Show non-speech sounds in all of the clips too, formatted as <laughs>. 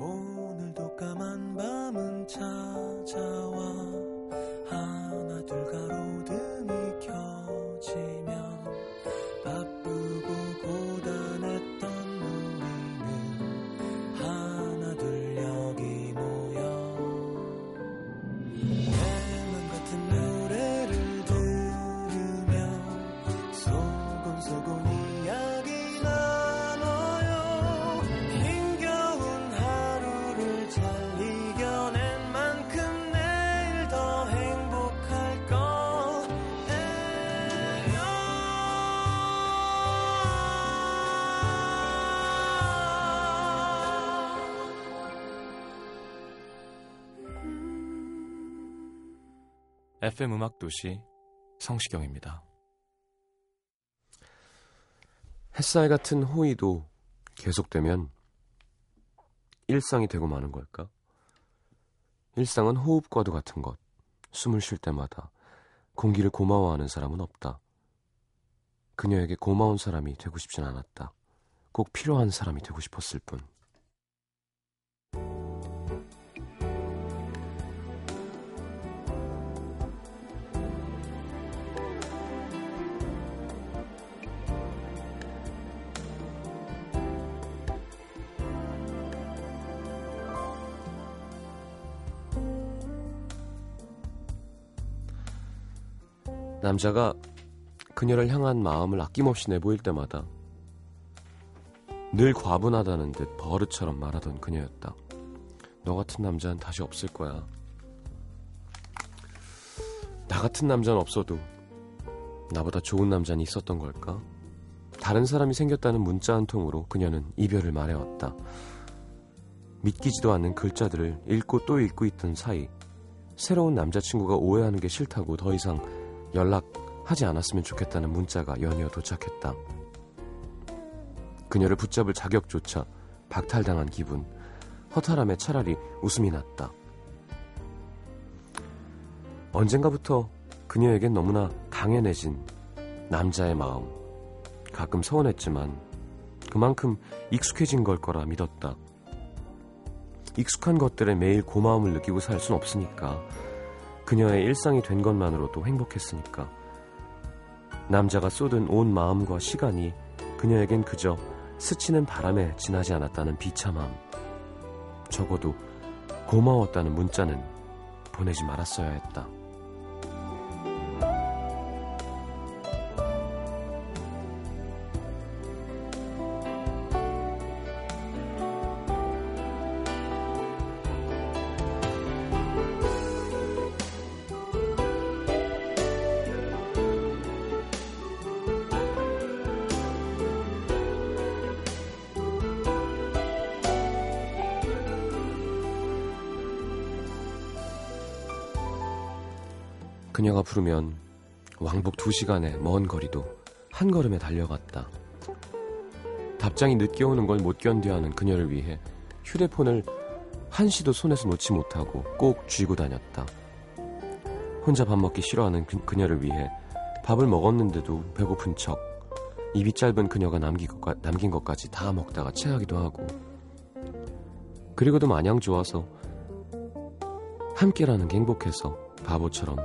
오늘도 까만 밤은 찾아와 FM 음악 도시 성시경입니다. 햇살 같은 호의도 계속되면 일상이 되고 마는 걸까? 일상은 호흡과도 같은 것. 숨을 쉴 때마다 공기를 고마워하는 사람은 없다. 그녀에게 고마운 사람이 되고 싶진 않았다. 꼭 필요한 사람이 되고 싶었을 뿐. 남자가 그녀를 향한 마음을 아낌없이 내보일 때마다 늘 과분하다는 듯 버릇처럼 말하던 그녀였다. 너 같은 남자는 다시 없을 거야. 나 같은 남자는 없어도 나보다 좋은 남자는 있었던 걸까? 다른 사람이 생겼다는 문자 한 통으로 그녀는 이별을 말해왔다. 믿기지도 않는 글자들을 읽고 또 읽고 있던 사이 새로운 남자친구가 오해하는 게 싫다고 더 이상 연락하지 않았으면 좋겠다는 문자가 연이어 도착했다. 그녀를 붙잡을 자격조차 박탈당한 기분, 허탈함에 차라리 웃음이 났다. 언젠가부터 그녀에겐 너무나 강연해진 남자의 마음. 가끔 서운했지만 그만큼 익숙해진 걸 거라 믿었다. 익숙한 것들에 매일 고마움을 느끼고 살 순 없으니까. 그녀의 일상이 된 것만으로도 행복했으니까. 남자가 쏟은 온 마음과 시간이 그녀에겐 그저 스치는 바람에 지나지 않았다는 비참함. 적어도 고마웠다는 문자는 보내지 말았어야 했다. 그녀가 부르면 왕복 두 시간의 먼 거리도 한 걸음에 달려갔다. 답장이 늦게 오는 걸 못 견뎌 하는 그녀를 위해 휴대폰을 한시도 손에서 놓지 못하고 꼭 쥐고 다녔다. 혼자 밥 먹기 싫어하는 그, 그녀를 위해 밥을 먹었는데도 배고픈 척 입이 짧은 그녀가 남긴, 것까, 남긴 것까지 다 먹다가 체하기도 하고 그리고도 마냥 좋아서 함께라는 게 행복해서 바보처럼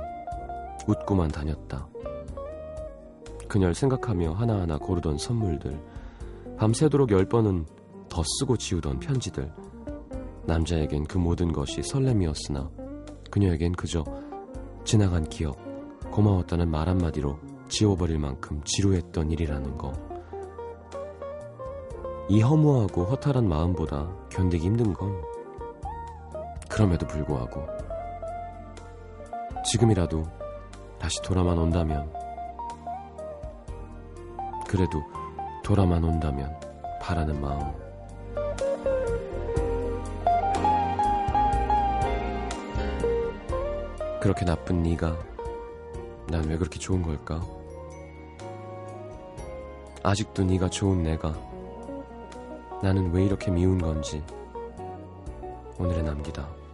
웃고만 다녔다. 그녀를 생각하며 하나하나 고르던 선물들, 밤새도록 열 번은 더 쓰고 지우던 편지들. 남자에겐 그 모든 것이 설렘이었으나 그녀에겐 그저 지나간 기억, 고마웠다는 말 한마디로 지워버릴 만큼 지루했던 일이라는 거. 이 허무하고 허탈한 마음보다 견디기 힘든 건 그럼에도 불구하고 지금이라도 다시 돌아만 온다면 그래도 돌아만 온다면 바라는 마음 그렇게 나쁜 네가 난 왜 그렇게 좋은 걸까? 아직도 네가 좋은 내가 나는 왜 이렇게 미운 건지 오늘의 남기다.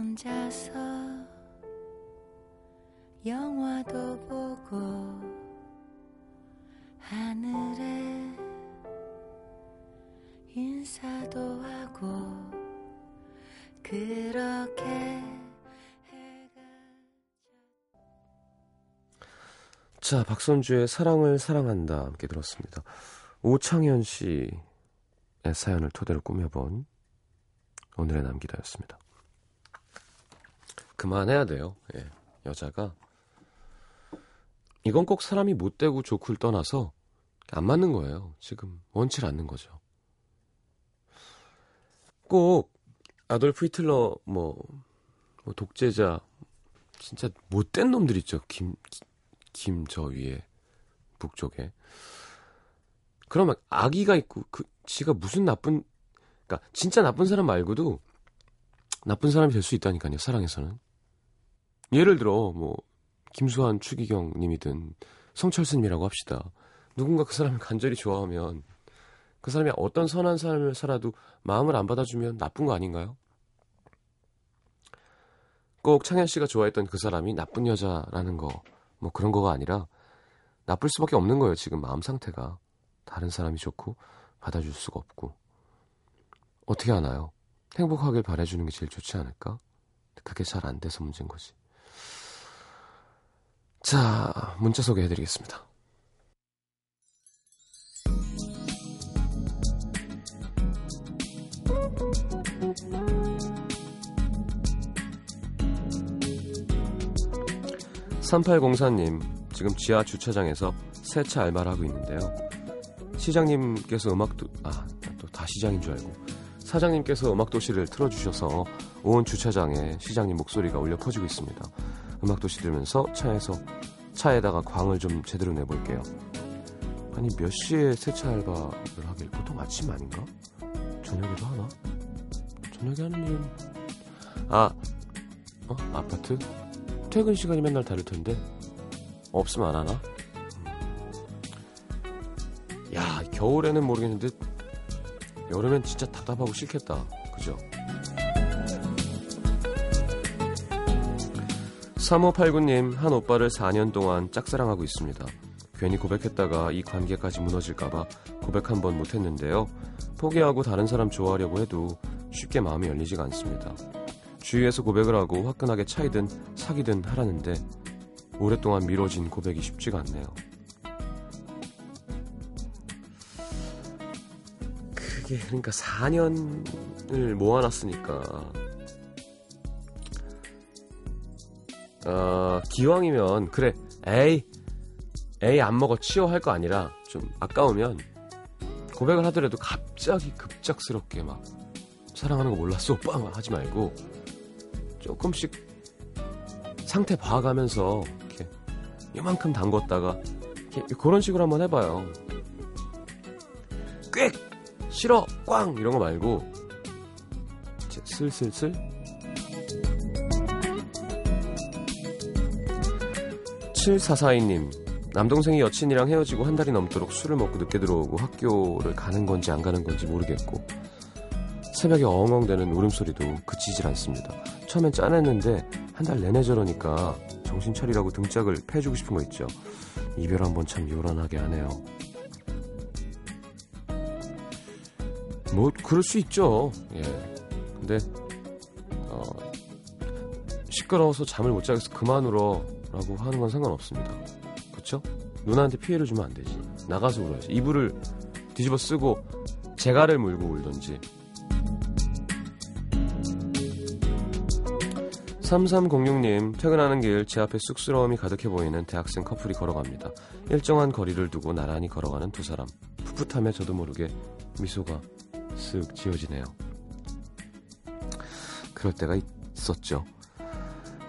혼자서 영화도 보고 하늘에 인사도 하고 그렇게 자, 박선주의 사랑을 사랑한다 함께 들었습니다. 오창현 씨의 사연을 토대로 꾸며본 오늘의 남기다였습니다. 그만해야 돼요. 예, 여자가 이건 꼭 사람이 못되고 좋고를 떠나서 안 맞는 거예요. 지금 원치 않는 거죠. 꼭 아돌프 히틀러 뭐, 뭐 독재자 진짜 못된 놈들 있죠. 김, 김 저 위에 북쪽에. 그러면 아기가 있고 그 지가 무슨 나쁜 그러니까 진짜 나쁜 사람 말고도 나쁜 사람이 될 수 있다니까요. 사랑에서는. 예를 들어 뭐 김수환, 추기경 님이든 성철스님이라고 합시다. 누군가 그 사람을 간절히 좋아하면 그 사람이 어떤 선한 삶을 살아도 마음을 안 받아주면 나쁜 거 아닌가요? 꼭 창현 씨가 좋아했던 그 사람이 나쁜 여자라는 거, 뭐 그런 거가 아니라 나쁠 수밖에 없는 거예요, 지금 마음 상태가. 다른 사람이 좋고 받아줄 수가 없고. 어떻게 하나요? 행복하길 바래주는 게 제일 좋지 않을까? 그게 잘 안 돼서 문제인 거지. 자, 문자 소개해드리겠습니다. 3804님, 지금 지하 주차장에서 세차 알바를 하고 있는데요. 시장님께서 음악도, 아, 또 다 시장인 줄 알고. 사장님께서 음악도시를 틀어주셔서 온 주차장에 시장님 목소리가 울려 퍼지고 있습니다. 음악도시 들으면서 차에서, 차에다가 광을 좀 제대로 내볼게요. 아니, 몇 시에 세차 알바를 하길? 보통 아침 아닌가? 저녁에도 하나? 저녁에 하는 일은, 아, 어? 아파트? 퇴근 시간이 맨날 다를 텐데 없으면 안 하나? 야 겨울에는 모르겠는데 여름엔 진짜 답답하고 싫겠다 그죠? 3589님 한 오빠를 4년 동안 짝사랑하고 있습니다. 괜히 고백했다가 이 관계까지 무너질까봐 고백 한 번 못했는데요. 포기하고 다른 사람 좋아하려고 해도 쉽게 마음이 열리지가 않습니다. 주위에서 고백을 하고 화끈하게 차이든 사귀든 하라는데 오랫동안 미뤄진 고백이 쉽지가 않네요. 그게 그러니까 4년을 모아놨으니까 어, 기왕이면 그래 에이 에이 안 먹어 치워 할 거 아니라 좀 아까우면 고백을 하더라도 갑자기 급작스럽게 막 사랑하는 거 몰랐어 오빠 하지 말고 조금씩 상태 봐가면서 이렇게 이만큼 담궜다가 이렇게 그런 식으로 한번 해봐요. 꽥! 싫어! 꽝! 이런 거 말고 슬슬슬 7442님 남동생이 여친이랑 헤어지고 한 달이 넘도록 술을 먹고 늦게 들어오고 학교를 가는 건지 안 가는 건지 모르겠고 새벽에 엉엉대는 울음소리도 그치질 않습니다. 처음엔 짠했는데 한 달 내내 저러니까 정신 차리라고 등짝을 패주고 싶은 거 있죠. 이별 한 번 참 요란하게 하네요. 뭐 그럴 수 있죠. 예. 근데 어, 시끄러워서 잠을 못 자겠어 그만 울어 라고 하는 건 상관없습니다. 그렇죠? 누나한테 피해를 주면 안 되지. 나가서 울어야지. 이불을 뒤집어 쓰고 재갈을 물고 울던지 3306님, 퇴근하는 길 제 앞에 쑥스러움이 가득해 보이는 대학생 커플이 걸어갑니다. 일정한 거리를 두고 나란히 걸어가는 두 사람. 풋풋하며 저도 모르게 미소가 쓱 지어지네요. 그럴 때가 있었죠.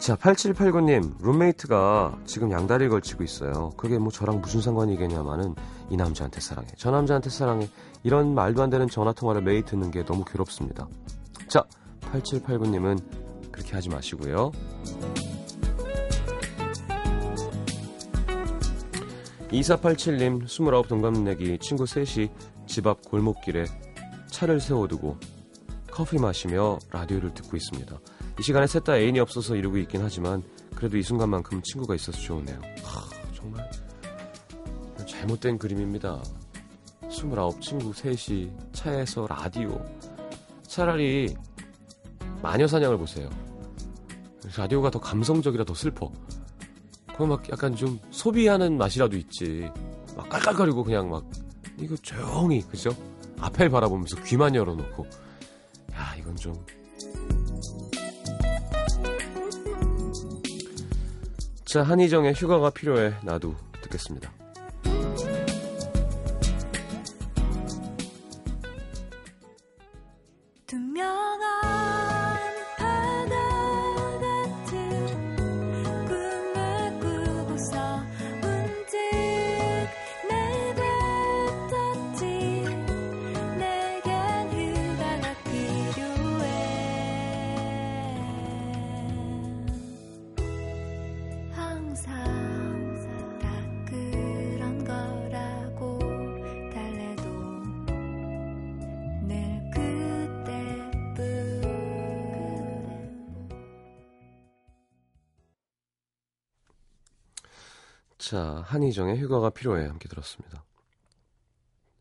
자, 8789님, 룸메이트가 지금 양다리를 걸치고 있어요. 그게 뭐 저랑 무슨 상관이겠냐마는 이 남자한테 사랑해. 저 남자한테 사랑해. 이런 말도 안 되는 전화통화를 매일 듣는 게 너무 괴롭습니다. 자, 8789님은 그렇게 하지 마시고요. 2487님 29 동갑내기 친구 셋이 집 앞 골목길에 차를 세워두고 커피 마시며 라디오를 듣고 있습니다. 이 시간에 셋 다 애인이 없어서 이러고 있긴 하지만 그래도 이 순간만큼 친구가 있어서 좋으네요. 하, 정말 잘못된 그림입니다. 29 친구 셋이 차에서 라디오 차라리 마녀사냥을 보세요. 라디오가 더 감성적이라 더 슬퍼. 그럼 막 약간 좀 소비하는 맛이라도 있지. 막 깔깔거리고 그냥 막 이거 조용히 그죠? 앞을 바라보면서 귀만 열어놓고 야 이건 좀 자, 한희정의 휴가가 필요해. 나도 듣겠습니다. 투명 자, 한희정의 휴가가 필요해. 함께 들었습니다.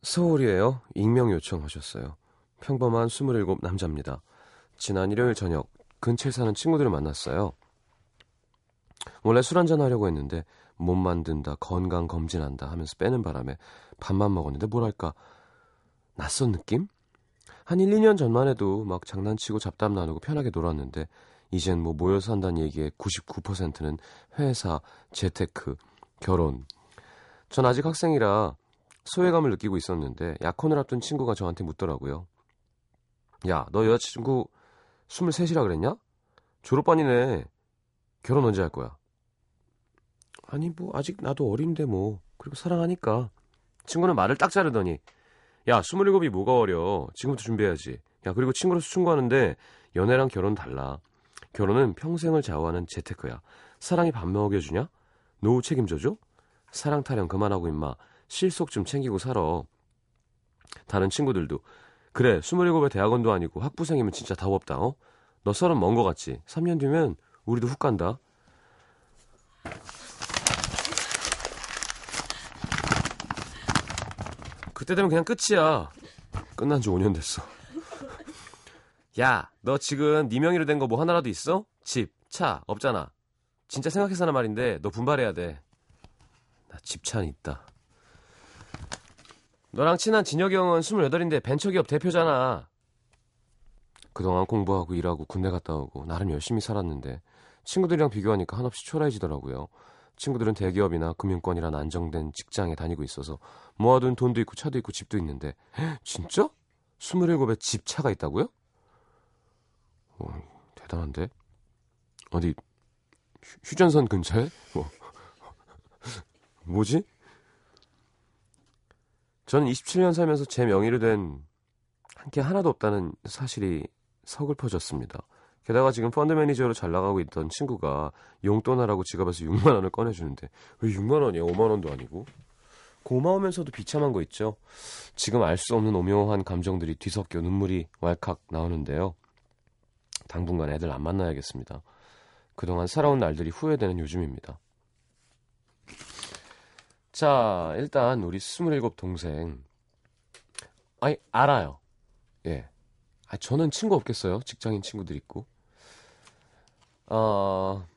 서울이에요. 익명 요청하셨어요. 평범한 27 남자입니다. 지난 일요일 저녁 근처에 사는 친구들을 만났어요. 원래 술 한잔 하려고 했는데 몸 만든다, 건강 검진한다 하면서 빼는 바람에 밥만 먹었는데 뭐랄까 낯선 느낌? 한 1, 2년 전만 해도 막 장난치고 잡담 나누고 편하게 놀았는데 이젠 뭐 모여서 한다는 얘기의 99%는 회사, 재테크, 결혼. 전 아직 학생이라 소외감을 느끼고 있었는데 약혼을 앞둔 친구가 저한테 묻더라고요. 야, 너 여자친구 23이라 그랬냐? 졸업반이네. 결혼 언제 할 거야? 아니 뭐 아직 나도 어린데 뭐. 그리고 사랑하니까. 친구는 말을 딱 자르더니 야, 27이 뭐가 어려. 지금부터 준비해야지. 야, 그리고 친구로서 충고하는데 연애랑 결혼 달라. 결혼은 평생을 좌우하는 재테크야. 사랑이 밥 먹여주냐? 노후 책임져줘? 사랑 타령 그만하고 임마. 실속 좀 챙기고 살아. 다른 친구들도 그래 27에 대학원도 아니고 학부생이면 진짜 답 없다 어? 너 서른 먼 거 같지? 3년 뒤면 우리도 훅 간다. 그때 되면 그냥 끝이야. 끝난 지 5년 됐어. 야, 너 지금 네 명의로 된 거 뭐 하나라도 있어? 집, 차, 없잖아. 진짜 생각해서 하는 말인데 너 분발해야 돼. 나 집차는 있다. 너랑 친한 진혁이 형은 28인데 벤처기업 대표잖아. 그동안 공부하고 일하고 군대 갔다 오고 나름 열심히 살았는데 친구들이랑 비교하니까 한없이 초라해지더라고요. 친구들은 대기업이나 금융권이란 안정된 직장에 다니고 있어서 모아둔 돈도 있고 차도 있고 집도 있는데 헉, 진짜? 27에 집차가 있다고요? 어, 대단한데? 어디 휴- 휴전선 근처에? 뭐 뭐지? 저는 27년 살면서 제 명의로 된 한 게 하나도 없다는 사실이 서글퍼졌습니다. 게다가 지금 펀드 매니저로 잘 나가고 있던 친구가 용돈하라고 지갑에서 6만 원을 꺼내주는데 왜 6만 원이야? 5만 원도 아니고 고마우면서도 비참한 거 있죠. 지금 알 수 없는 오묘한 감정들이 뒤섞여 눈물이 왈칵 나오는데요. 당분간 애들 안 만나야겠습니다. 그동안 살아온 날들이 후회되는 요즘입니다. 자, 일단 우리 27 동생. 아니, 알아요. 예. 아, 저는 친구 없겠어요. 직장인 친구들 있고. 어,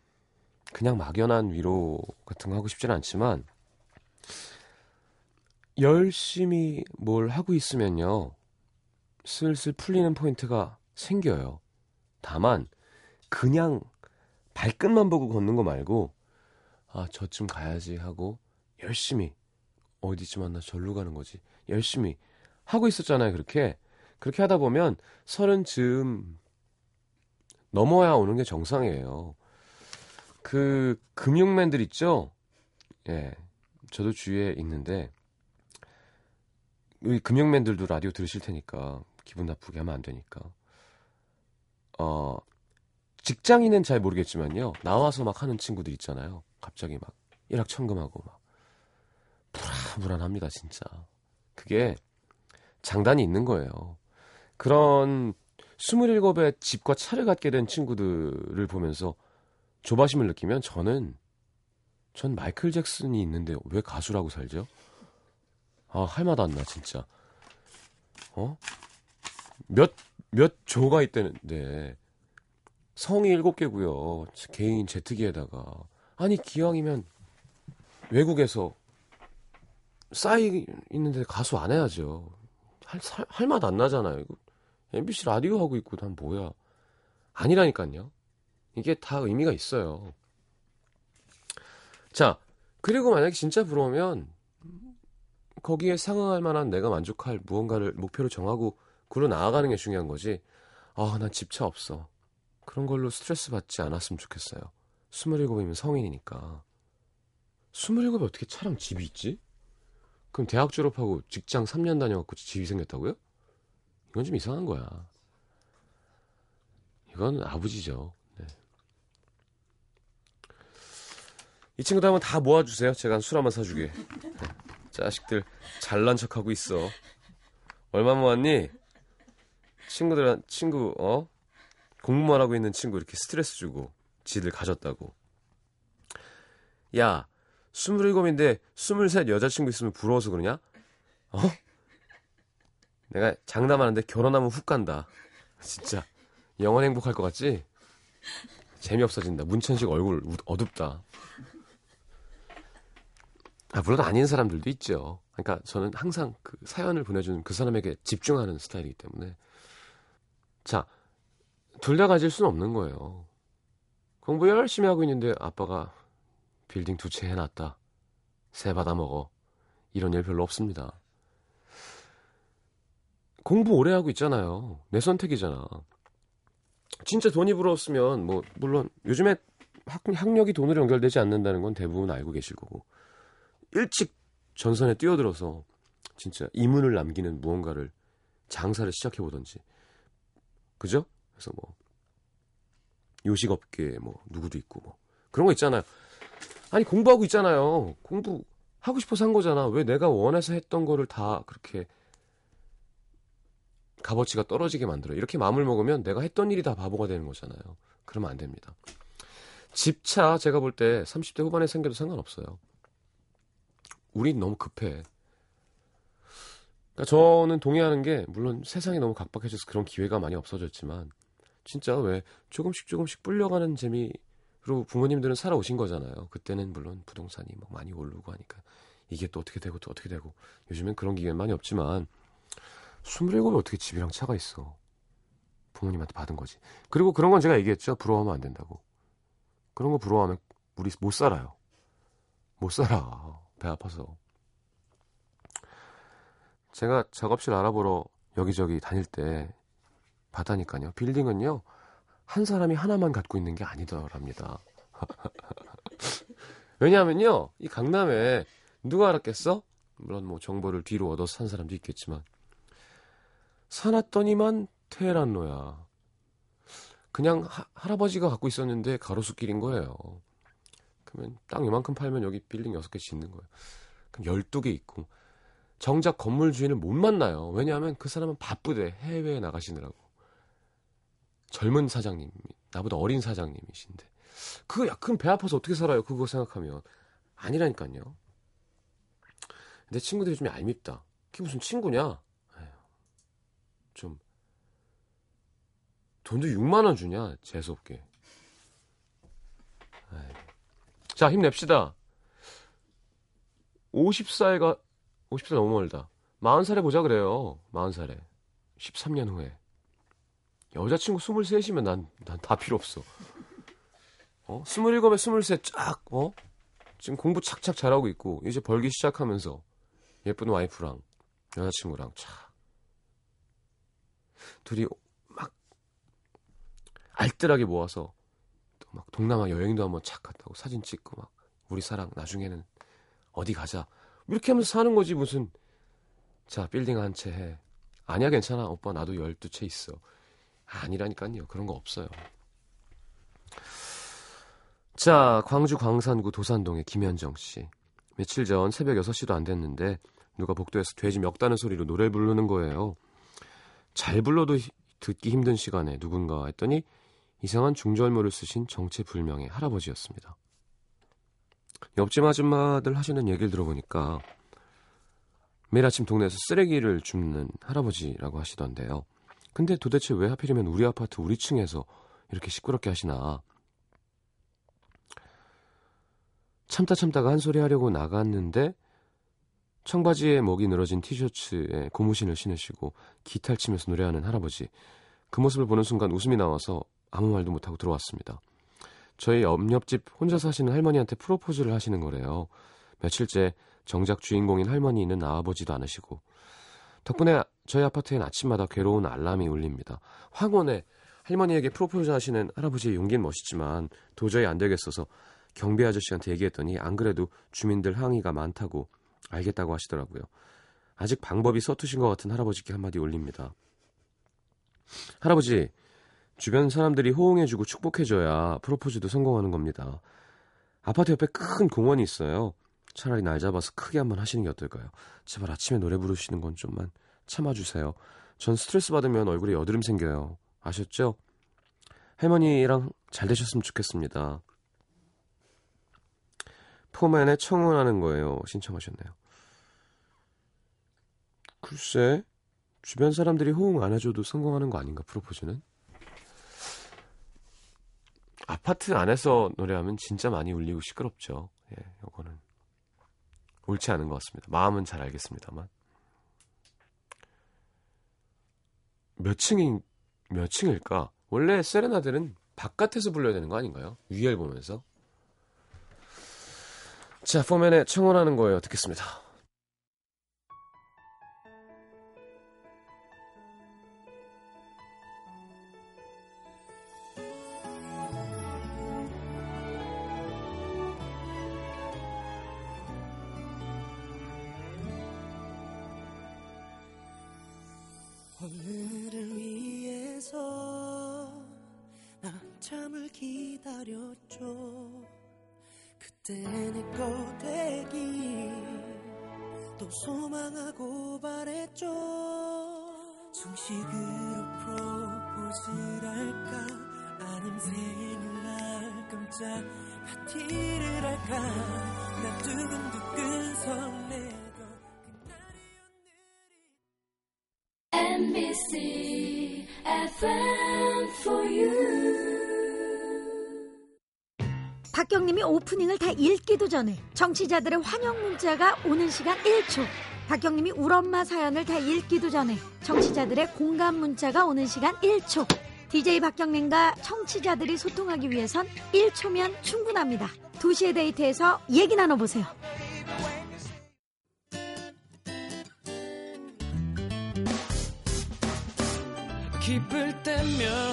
그냥 막연한 위로 같은 거 하고 싶지는 않지만, 열심히 뭘 하고 있으면요. 슬슬 풀리는 포인트가 생겨요. 다만, 그냥 발끝만 보고 걷는 거 말고, 아, 저쯤 가야지 하고, 열심히, 어디쯤 만나 절로 가는 거지. 열심히 하고 있었잖아요, 그렇게. 그렇게 하다 보면 서른 즈음 넘어야 오는 게 정상이에요. 그 금융맨들 있죠? 예. 저도 주위에 있는데 우리 금융맨들도 라디오 들으실 테니까 기분 나쁘게 하면 안 되니까. 어 직장인은 잘 모르겠지만요. 나와서 막 하는 친구들 있잖아요. 갑자기 막 일확천금하고 막 불안합니다, 진짜. 그게 장단이 있는 거예요. 그런 27의 집과 차를 갖게 된 친구들을 보면서 조바심을 느끼면 저는 전 마이클 잭슨이 있는데 왜 가수라고 살죠? 아, 할맛안 나, 진짜. 어? 몇, 몇 조가 있다는데, 성이 일곱 개고요 개인 제트기에다가. 아니, 기왕이면 외국에서 싸이 있는데 가수 안 해야죠. 할, 할맛 안 나잖아요. 이거 MBC 라디오 하고 있고, 난 뭐야. 아니라니까요. 이게 다 의미가 있어요. 자, 그리고 만약에 진짜 부러우면 거기에 상응할 만한 내가 만족할 무언가를 목표로 정하고 그로 나아가는 게 중요한 거지. 아, 난 집차 없어. 그런 걸로 스트레스 받지 않았으면 좋겠어요. 27이면 성인이니까. 27에 어떻게 차랑 집이 있지? 그럼 대학 졸업하고 직장 3년 다녀갖고 집이 생겼다고요? 이건 좀 이상한 거야. 이건 아버지죠. 네. 이 친구들 한번 다 모아주세요. 제가 술 한번 사주게. 네. 자식들 잘난 척하고 있어. 얼마 모았니? 친구들 친구 어 공부만 하고 있는 친구 이렇게 스트레스 주고 지들 가졌다고. 야, 스물일곱인데 스물셋 여자친구 있으면 부러워서 그러냐? 어? 내가 장담하는데 결혼하면 훅 간다. 진짜 영원 행복할 것 같지? 재미없어진다. 문천식 얼굴 어둡다. 아, 물론 아닌 사람들도 있죠. 그러니까 저는 항상 그 사연을 보내주는 그 사람에게 집중하는 스타일이기 때문에. 자, 둘 다 가질 수는 없는 거예요. 공부 열심히 하고 있는데 아빠가 빌딩 두 채 해놨다. 새 받아 먹어. 이런 일 별로 없습니다. 공부 오래 하고 있잖아요. 내 선택이잖아. 진짜 돈이 부러웠으면 뭐 물론 요즘에 학, 학력이 돈으로 연결되지 않는다는 건 대부분 알고 계실 거고 일찍 전선에 뛰어들어서 진짜 이문을 남기는 무언가를 장사를 시작해 보던지 그죠? 그래서 뭐 요식업계 뭐 누구도 있고 뭐 그런 거 있잖아요. 아니 공부하고 있잖아요. 공부 하고 싶어서 한 거잖아. 왜 내가 원해서 했던 거를 다 그렇게 값어치가 떨어지게 만들어. 이렇게 마음을 먹으면 내가 했던 일이 다 바보가 되는 거잖아요. 그러면 안 됩니다. 집차 제가 볼 때 30대 후반에 생겨도 상관없어요. 우린 너무 급해. 그러니까 저는 동의하는 게 물론 세상이 너무 각박해져서 그런 기회가 많이 없어졌지만 진짜 왜 조금씩 조금씩 불려가는 재미로 부모님들은 살아오신 거잖아요. 그때는 물론 부동산이 막 많이 오르고 하니까 이게 또 어떻게 되고 또 어떻게 되고 요즘엔 그런 기회 많이 없지만 27에 어떻게 집이랑 차가 있어. 부모님한테 받은 거지. 그리고 그런 건 제가 얘기했죠. 부러워하면 안 된다고. 그런 거 부러워하면 우리 못 살아요. 못 살아. 배 아파서. 제가 작업실 알아보러 여기저기 다닐 때 봤다니까요. 빌딩은요. 한 사람이 하나만 갖고 있는 게 아니더랍니다. <laughs> 왜냐하면요. 이 강남에 누가 알았겠어? 물론 뭐 정보를 뒤로 얻어서 산 사람도 있겠지만 사놨더니만 테헤란로야. 그냥 하, 할아버지가 갖고 있었는데 가로수길인 거예요. 그러면 땅 요만큼 팔면 여기 빌딩 6개 짓는 거예요. 그럼 12개 있고 정작 건물 주인을 못 만나요. 왜냐하면 그 사람은 바쁘대. 해외에 나가시느라고. 젊은 사장님, 나보다 어린 사장님이신데. 그거 약간 배 아파서 어떻게 살아요? 그거 생각하면. 아니라니까요. 내 친구들이 좀 얄밉다. 그게 무슨 친구냐? 좀. 돈도 6만 원 주냐? 재수 없게. 에휴. 자, 힘냅시다. 50살가, 50살 너무 멀다. 40살에 보자 그래요. 40살에. 13년 후에. 여자친구 23이면 난, 난 다 필요 없어. 어? 27에 23 쫙, 어? 지금 공부 착착 잘하고 있고, 이제 벌기 시작하면서, 예쁜 와이프랑, 여자친구랑, 차. 둘이 막, 알뜰하게 모아서, 또 막 동남아 여행도 한번 착 갔다고 사진 찍고, 막, 우리 사랑, 나중에는 어디 가자. 이렇게 하면서 사는 거지, 무슨. 자, 빌딩 한 채 해. 아니야, 괜찮아. 오빠, 나도 12채 있어. 아니라니까요. 그런 거 없어요. 자, 광주 광산구 도산동의 김현정 씨. 며칠 전 새벽 6시도 안 됐는데 누가 복도에서 돼지 멱다는 소리로 노래 부르는 거예요. 잘 불러도 히- 듣기 힘든 시간에 누군가 했더니 이상한 중절모를 쓰신 정체불명의 할아버지였습니다. 옆집 아줌마들 하시는 얘기를 들어보니까 매일 아침 동네에서 쓰레기를 줍는 할아버지라고 하시던데요. 근데 도대체 왜 하필이면 우리 아파트 우리 층에서 이렇게 시끄럽게 하시나. 참다 참다가 한 소리 하려고 나갔는데 청바지에 목이 늘어진 티셔츠에 고무신을 신으시고 기타를 치면서 노래하는 할아버지. 그 모습을 보는 순간 웃음이 나와서 아무 말도 못하고 들어왔습니다. 저희 옆옆집 혼자 사시는 할머니한테 프로포즈를 하시는 거래요. 며칠째 정작 주인공인 할머니는 나와보지도 않으시고 덕분에 저희 아파트엔 아침마다 괴로운 알람이 울립니다. 황혼에 할머니에게 프로포즈 하시는 할아버지의 용기는 멋있지만 도저히 안 되겠어서 경비 아저씨한테 얘기했더니 안 그래도 주민들 항의가 많다고 알겠다고 하시더라고요. 아직 방법이 서투신 것 같은 할아버지께 한마디 올립니다. 할아버지, 주변 사람들이 호응해주고 축복해줘야 프로포즈도 성공하는 겁니다. 아파트 옆에 큰 공원이 있어요. 차라리 날 잡아서 크게 한번 하시는 게 어떨까요? 제발 아침에 노래 부르시는 건 좀만 참아주세요. 전 스트레스 받으면 얼굴에 여드름 생겨요. 아셨죠? 할머니랑 잘 되셨으면 좋겠습니다. 포맨에 청혼하는 거예요. 신청하셨네요. 글쎄, 주변 사람들이 호응 안 해줘도 성공하는 거 아닌가, 프로포즈는? 아파트 안에서 노래하면 진짜 많이 울리고 시끄럽죠. 예, 요거는. 옳지 않은 것 같습니다. 마음은 잘 알겠습니다만. 몇 층인, 몇 층일까? 원래 세레나데는 바깥에서 불러야 되는 거 아닌가요? 위엘 보면서. 자, 포맨에 청혼하는 거예요. 듣겠습니다. 정치자들의 환영 문자가 오는 시간 1초. 박경님이 울엄마 사연을 다 읽기도 전에 정치자들의 공감 문자가 오는 시간 1초. DJ 박경님과 청취자들이 소통하기 위해선 1초면 충분합니다. 2시의 데이트에서 얘기 나눠보세요. 기쁠 때면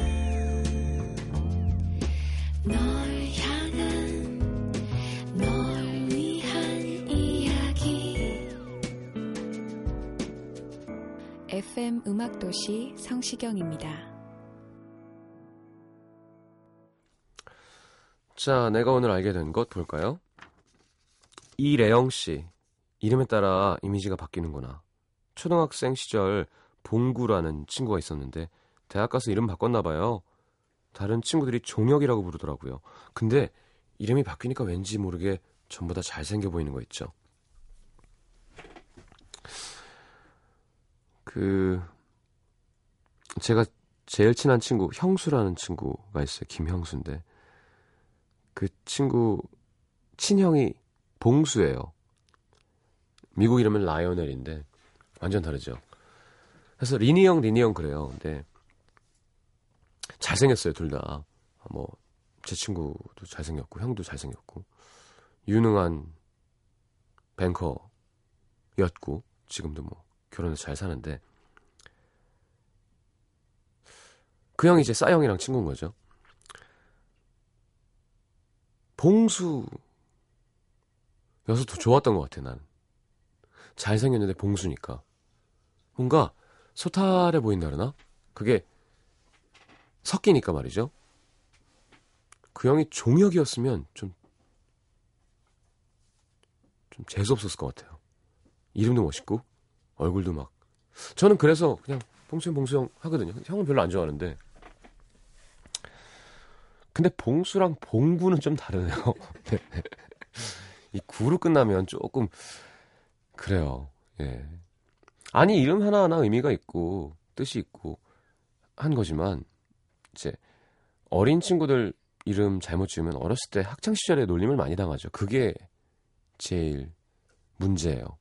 FM 음악도시 성시경입니다. 자, 내가 오늘 알게 된 것 볼까요? 이래영 씨. 이름에 따라 이미지가 바뀌는구나. 초등학생 시절 봉구라는 친구가 있었는데 대학 가서 이름 바꿨나 봐요. 다른 친구들이 종혁이라고 부르더라고요. 근데 이름이 바뀌니까 왠지 모르게 전부 다 잘생겨 보이는 거 있죠. 그 제가 제일 친한 친구 형수라는 친구가 있어요. 김형수인데 그 친구 친형이 봉수예요. 미국 이름은 라이오넬인데 완전 다르죠. 그래서 리니 형, 리니 형 그래요. 근데 잘생겼어요, 둘 다. 뭐 제 친구도 잘생겼고 형도 잘생겼고 유능한 뱅커였고 지금도 뭐 결혼해서 잘 사는데 그 형이 이제 싸형이랑 친구인 거죠. 봉수 여서 더 좋았던 것 같아 나는 잘생겼는데 봉수니까. 뭔가 소탈해 보인다 그러나? 그게 섞이니까 말이죠. 그 형이 종혁이었으면 좀 좀 재수없었을 것 같아요. 이름도 멋있고 얼굴도 막 저는 그래서 그냥 봉수형 봉수형 하거든요 형은 별로 안 좋아하는데 근데 봉수랑 봉구는 좀 다르네요 <laughs> 네. 이 구로 끝나면 조금 그래요. 예. 아니 이름 하나하나 의미가 있고 뜻이 있고 한 거지만 이제 어린 친구들 이름 잘못 지으면 어렸을 때 학창 시절에 놀림을 많이 당하죠. 그게 제일 문제예요.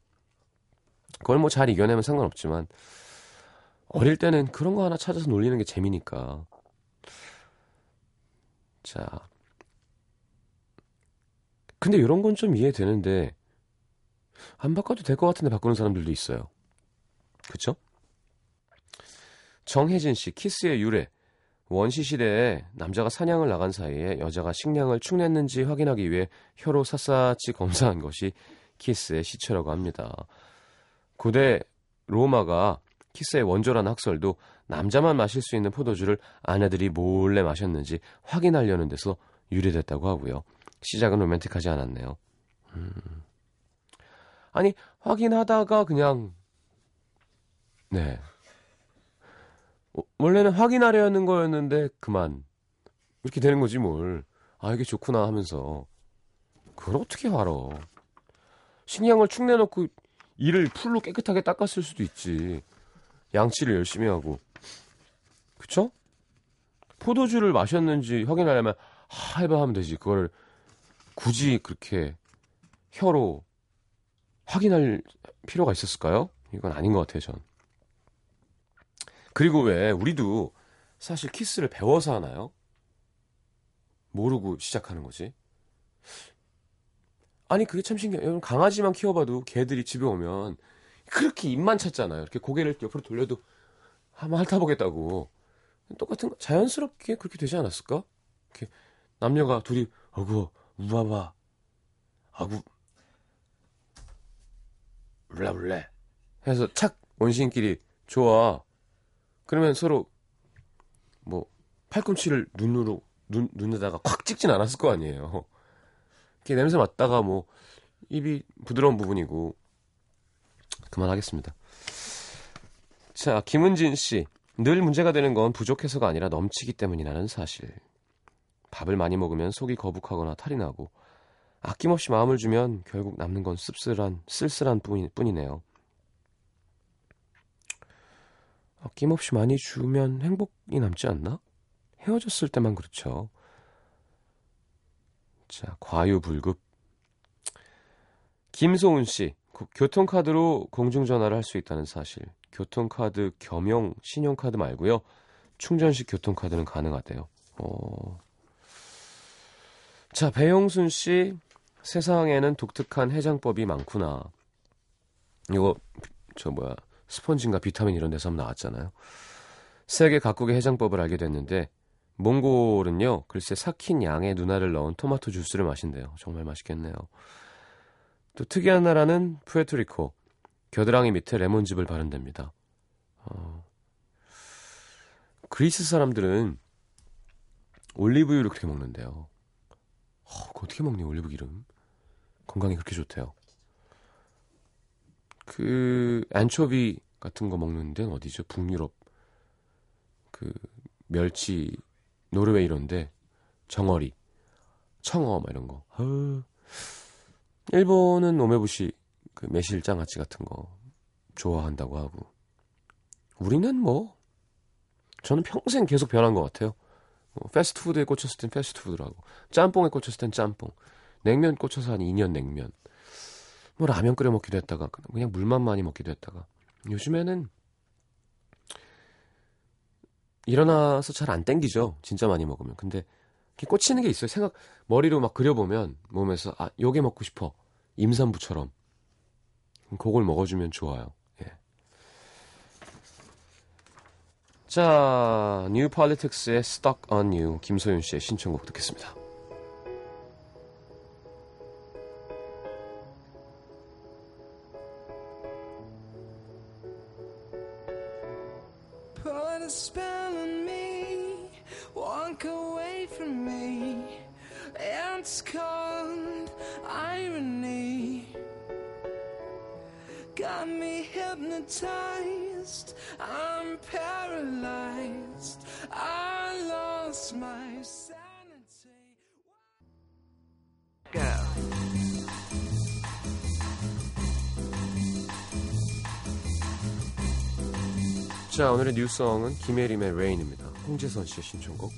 그걸 뭐 잘 이겨내면 상관없지만 어릴 때는 그런 거 하나 찾아서 놀리는 게 재미니까. 자, 근데 이런 건 좀 이해되는데 안 바꿔도 될 것 같은데 바꾸는 사람들도 있어요. 그쵸? 정혜진 씨, 키스의 유래. 원시 시대에 남자가 사냥을 나간 사이에 여자가 식량을 축냈는지 확인하기 위해 혀로 샅샅이 검사한 것이 키스의 시초라고 합니다. 고대 로마가 키스의 원조라는 학설도 남자만 마실 수 있는 포도주를 아내들이 몰래 마셨는지 확인하려는 데서 유래됐다고 하고요. 시작은 로맨틱하지 않았네요. 음. 아니 확인하다가 그냥 네 어, 원래는 확인하려는 거였는데 그만 이렇게 되는 거지 뭘. 아 이게 좋구나 하면서 그걸 어떻게 알아? 식량을 축내놓고 이를 풀로 깨끗하게 닦았을 수도 있지. 양치를 열심히 하고 그쵸? 포도주를 마셨는지 확인하려면 하 해봐 하면 되지. 그걸 굳이 그렇게 혀로 확인할 필요가 있었을까요? 이건 아닌 것 같아요, 전. 그리고 왜 우리도 사실 키스를 배워서 하나요? 모르고 시작하는 거지. 아니 그게 참 신기해요. 강아지만 키워봐도 개들이 집에 오면 그렇게 입만 찾잖아요. 이렇게 고개를 옆으로 돌려도 한번 핥아보겠다고. 똑같은 거 자연스럽게 그렇게 되지 않았을까? 이렇게 남녀가 둘이 어구 우와봐 아구 울라울래 해서 착 원시인끼리 좋아 그러면 서로 뭐 팔꿈치를 눈으로 눈 눈에다가 콱 찍진 않았을 거 아니에요 이렇게 냄새 맡다가 뭐 입이 부드러운 부분이고 그만하겠습니다 자 김은진 씨 늘 문제가 되는 건 부족해서가 아니라 넘치기 때문이라는 사실 밥을 많이 먹으면 속이 거북하거나 탈이 나고 아낌없이 마음을 주면 결국 남는 건 씁쓸한 쓸쓸한 뿐이, 뿐이네요. 아낌없이 많이 주면 행복이 남지 않나? 헤어졌을 때만 그렇죠. 자, 과유불급. 김소은 씨, 교통카드로 공중전화를 할 수 있다는 사실. 교통카드 겸용 신용카드 말고요. 충전식 교통카드는 가능하대요. 어... 자, 배용순 씨, 세상에는 독특한 해장법이 많구나. 이거, 저 뭐야, 스펀지인가 비타민 이런 데서 한번 나왔잖아요. 세계 각국의 해장법을 알게 됐는데, 몽골은요, 글쎄 삭힌 양의 누나를 넣은 토마토 주스를 마신대요. 정말 맛있겠네요. 또 특이한 나라는 푸에토리코. 겨드랑이 밑에 레몬즙을 바른답니다. 어, 그리스 사람들은 올리브유를 그렇게 먹는데요. 어, 어떻게 먹니 올리브 기름? 건강에 그렇게 좋대요. 그 안초비 같은 거 먹는 데는 어디죠? 북유럽 그 멸치 노르웨이 이런데 정어리 청어 막 이런 거. 어, 일본은 오메부시 그 매실 장아찌 같은 거 좋아한다고 하고 우리는 뭐 저는 평생 계속 변한 것 같아요. 뭐 패스트푸드에 꽂혔을 땐 패스트푸드라고 짬뽕에 꽂혔을 땐 짬뽕 냉면 꽂혀서 한 2년 냉면 뭐 라면 끓여 먹기도 했다가 그냥 물만 많이 먹기도 했다가 요즘에는 일어나서 잘 안 땡기죠. 진짜 많이 먹으면. 근데 이렇게 꽂히는 게 있어요. 생각 머리로 막 그려보면 몸에서 아 요게 먹고 싶어. 임산부처럼. 그걸 먹어주면 좋아요. 예. 자, New Politics의 Stuck on You 김소윤 씨의 신청곡 듣겠습니다. Hypnotized, I'm paralyzed. I lost my sanity. Go. 자, 오늘의 뉴스성은 김혜림의 레인입니다. 홍재선 씨의 신청곡.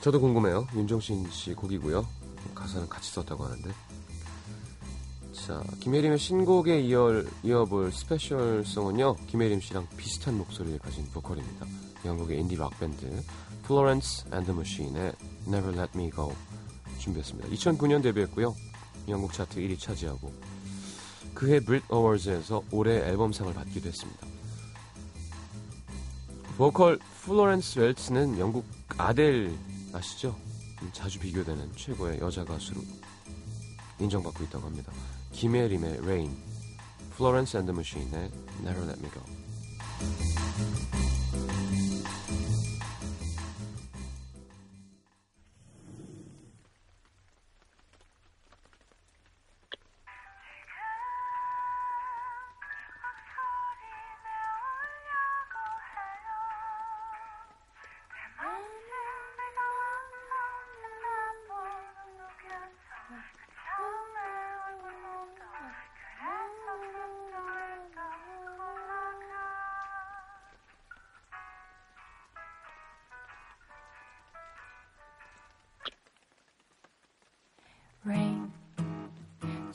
저도 궁금해요. 윤종신 씨 곡이고요. 가사는 같이 썼다고 하는데. 자, 김혜림의 신곡에 이어, 이어볼 special song은요. 김혜림 씨랑 비슷한 목소리를 가진 보컬입니다. 영국의 인디 락밴드 Florence and the Machine의 Never Let Me Go 준비했습니다. 2009년 데뷔했고요. 영국 차트 1위 차지하고 그해 브릿 어워즈에서 올해 앨범상을 받기도 했습니다. 보컬 Florence Welch는 영국 Adele 아시죠? 음, 자주 비교되는 최고의 여자 가수로 인정받고 있다고 합니다. 김혜림의 Rain, Florence and Machine의 Never Let Me Go.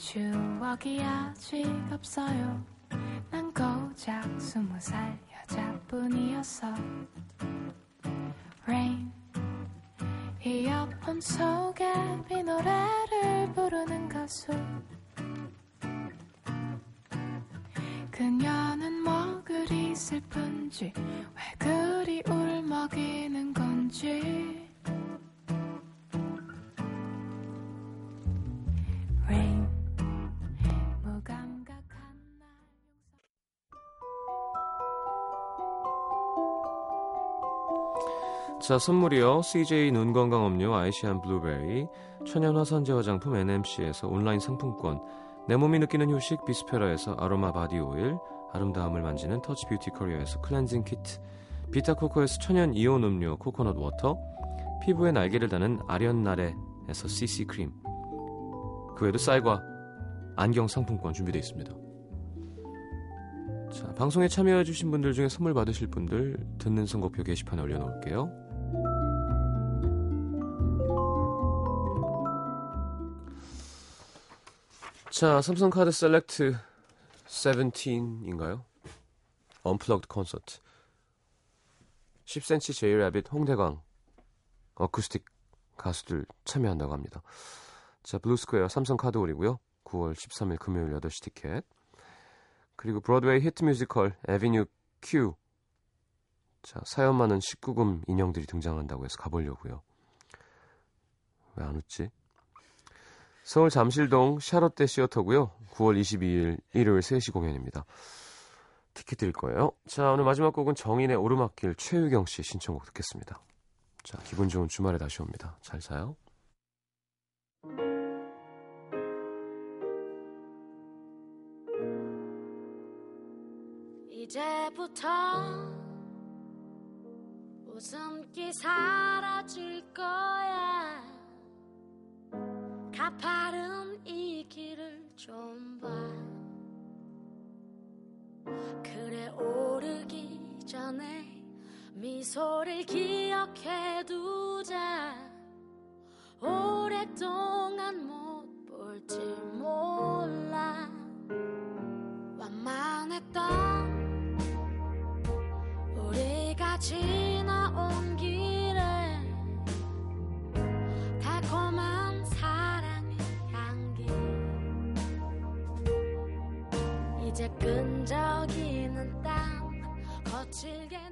추억이 아직 없어요. 난 고작 스무 살 여자뿐이었어 Rain. 이어폰 속에 비 노래를 부르는 가수. 그녀는 뭐 그리 슬픈지 자, 선물이요. CJ 눈건강 음료 아이시안 블루베리, 천연 화산재 화장품 NMC에서 온라인 상품권, 내 몸이 느끼는 휴식 비스페라에서 아로마 바디 오일, 아름다움을 만지는 터치 뷰티 커리어에서 클렌징 키트, Vita Coco에서 천연 이온 음료 코코넛 워터, 피부에 날개를 다는 아련나래에서 CC 크림, 그 외에도 쌀과 안경 상품권 준비되어 있습니다. 자, 방송에 참여해주신 분들 중에 선물 받으실 분들 듣는 선곡표 게시판에 올려놓을게요. 자, 삼성카드 Select 17인가요? Unplugged 콘서트 10cm J Rabbit 홍대광 어쿠스틱 가수들 참여한다고 합니다. 자, 블루스퀘어 삼성카드 홀이고요. 9월 13일 금요일 8시 티켓 그리고 브로드웨이 히트 뮤지컬 Avenue Q 자, 사연 많은 19금 인형들이 등장한다고 해서 가보려고요. 왜 안 웃지? 서울 잠실동 샤롯데 시어터고요. 9월 22일 일요일 3시 공연입니다. 티켓 드릴 거예요. 자, 오늘 마지막 곡은 정인의 오르막길 최유경 씨 신청곡 듣겠습니다. 자, 기분 좋은 주말에 다시 옵니다. 잘 자요. 이제부터 웃음기 사라질 거야 가파른 이 길을 좀 봐. 그래 오르기 전에 미소를 기억해 두자. 오랫동안 못 볼지 몰라. 완만했던 우리가 지나온 끈적이는 땀 거칠게